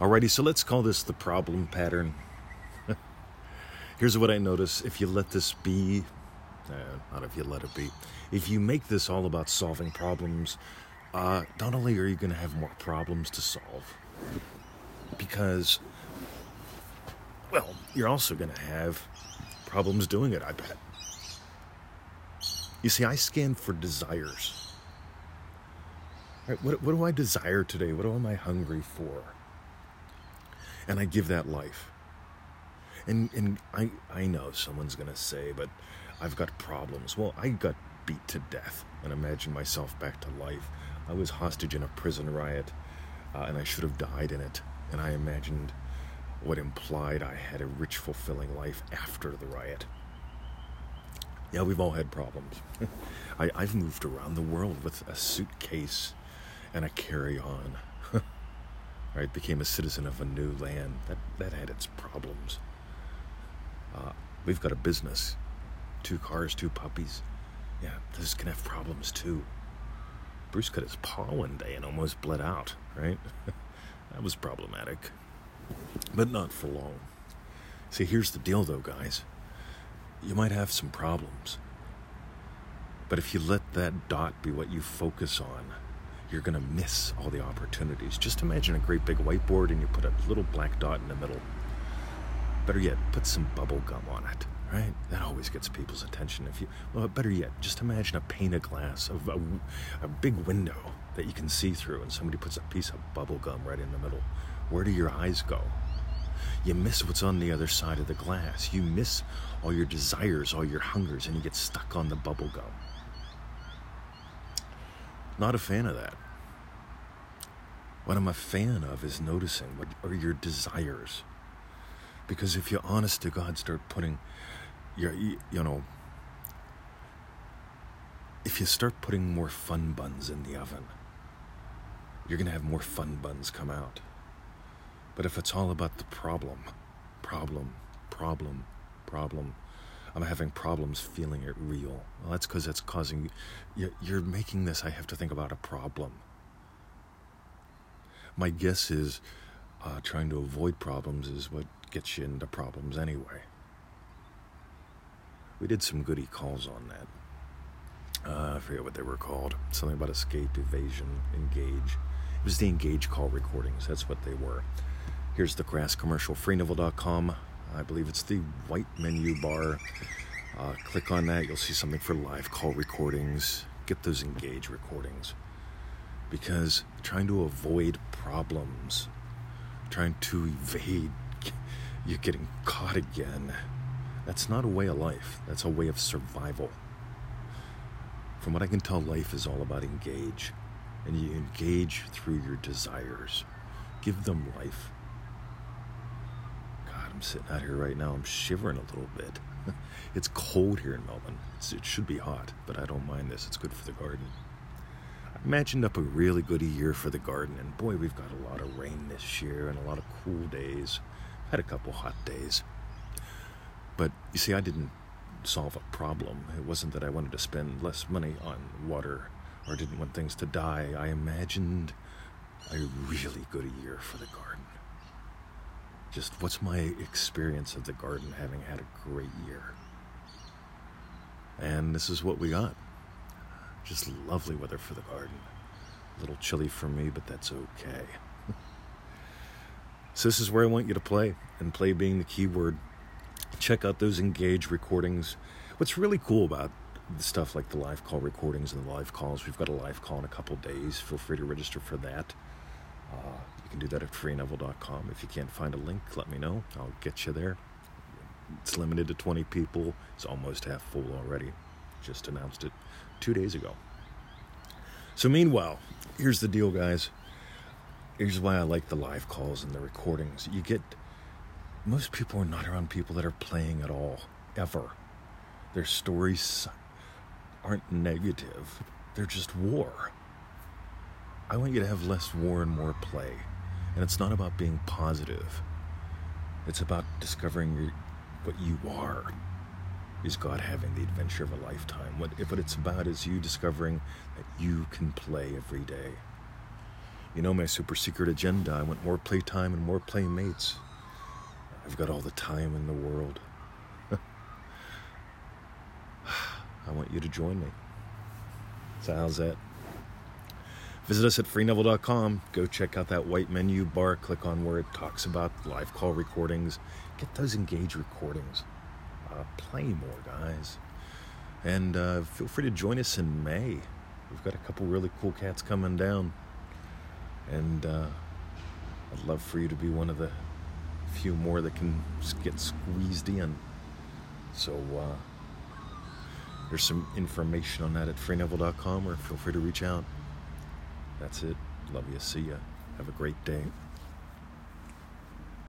Alrighty, so let's call this the problem pattern. Here's what I notice if you let this be, not if you let it be, if you make this all about solving problems, uh, not only are you going to have more problems to solve, because, well, you're also going to have problems doing it, I bet. You see, I scan for desires. Right, what, what do I desire today? What am I hungry for? And I give that life. And and I I know someone's gonna say, but I've got problems. Well, I got beat to death and imagine myself back to life. I was hostage in a prison riot, uh, and I should have died in it. And I imagined what implied I had a rich, fulfilling life after the riot. Yeah, we've all had problems. I, I've moved around the world with a suitcase and a carry on right? Became a citizen of a new land. That, that had its problems. Uh, we've got a business, two cars, two puppies. Yeah, this can have problems too. Bruce cut his paw one day and almost bled out, right? that was problematic. But not for long. See, here's the deal though, guys. You might have some problems. But if you let that dot be what you focus on, you're going to miss all the opportunities. Just imagine a great big whiteboard and you put a little black dot in the middle. Better yet, put some bubble gum on it, right? That always gets people's attention. If you, well, better yet, just imagine a pane of glass, of a, a big window that you can see through, and somebody puts a piece of bubble gum right in the middle. Where do your eyes go? You miss what's on the other side of the glass. You miss all your desires, all your hungers, and you get stuck on the bubble gum. Not a fan of that. What I'm a fan of is noticing what are your desires. Because if you're honest to God, start putting your, you know, if you start putting more fun buns in the oven, you're going to have more fun buns come out. But if it's all about the problem, problem, problem, problem, I'm having problems feeling it real. Well, that's because it's causing you. You're making this, I have to think about a problem. My guess is uh, trying to avoid problems is what gets you into problems anyway. We did some goody calls on that. Uh, I forget what they were called. Something about escape, evasion, engage. It was the engage call recordings. That's what they were. Here's the crass commercial, freeneville.com. I believe it's the white menu bar. Uh, click on that, you'll see something for live call recordings. Get those engage recordings. Because trying to avoid problems, trying to evade you getting caught again, that's not a way of life. That's a way of survival. From what I can tell, life is all about engage. And you engage through your desires. Give them life. Sitting out here right now. I'm shivering a little bit. it's cold here in Melbourne. It's, it should be hot, but I don't mind this. It's good for the garden. I imagined up a really good year for the garden, and boy, we've got a lot of rain this year and a lot of cool days. Had a couple hot days. But you see, I didn't solve a problem. It wasn't that I wanted to spend less money on water or didn't want things to die. I imagined a really good year for the garden just what's my experience of the garden having had a great year? And this is what we got. Just lovely weather for the garden. A little chilly for me, but that's okay. so, this is where I want you to play, and play being the key word. Check out those engage recordings. What's really cool about the stuff like the live call recordings and the live calls, we've got a live call in a couple days. Feel free to register for that. Uh, you can do that at freeneville.com. If you can't find a link, let me know. I'll get you there. It's limited to 20 people. It's almost half full already. Just announced it two days ago. So, meanwhile, here's the deal, guys. Here's why I like the live calls and the recordings. You get most people are not around people that are playing at all, ever. Their stories aren't negative, they're just war. I want you to have less war and more play. And it's not about being positive. It's about discovering your, what you are. Is God having the adventure of a lifetime? What, what it's about is you discovering that you can play every day. You know my super secret agenda. I want more playtime and more playmates. I've got all the time in the world. I want you to join me. So, how's that? Visit us at freeneville.com. Go check out that white menu bar. Click on where it talks about live call recordings. Get those engage recordings. Uh, play more, guys. And uh, feel free to join us in May. We've got a couple really cool cats coming down. And uh, I'd love for you to be one of the few more that can get squeezed in. So uh, there's some information on that at freeneville.com or feel free to reach out. That's it. Love you. See ya. Have a great day.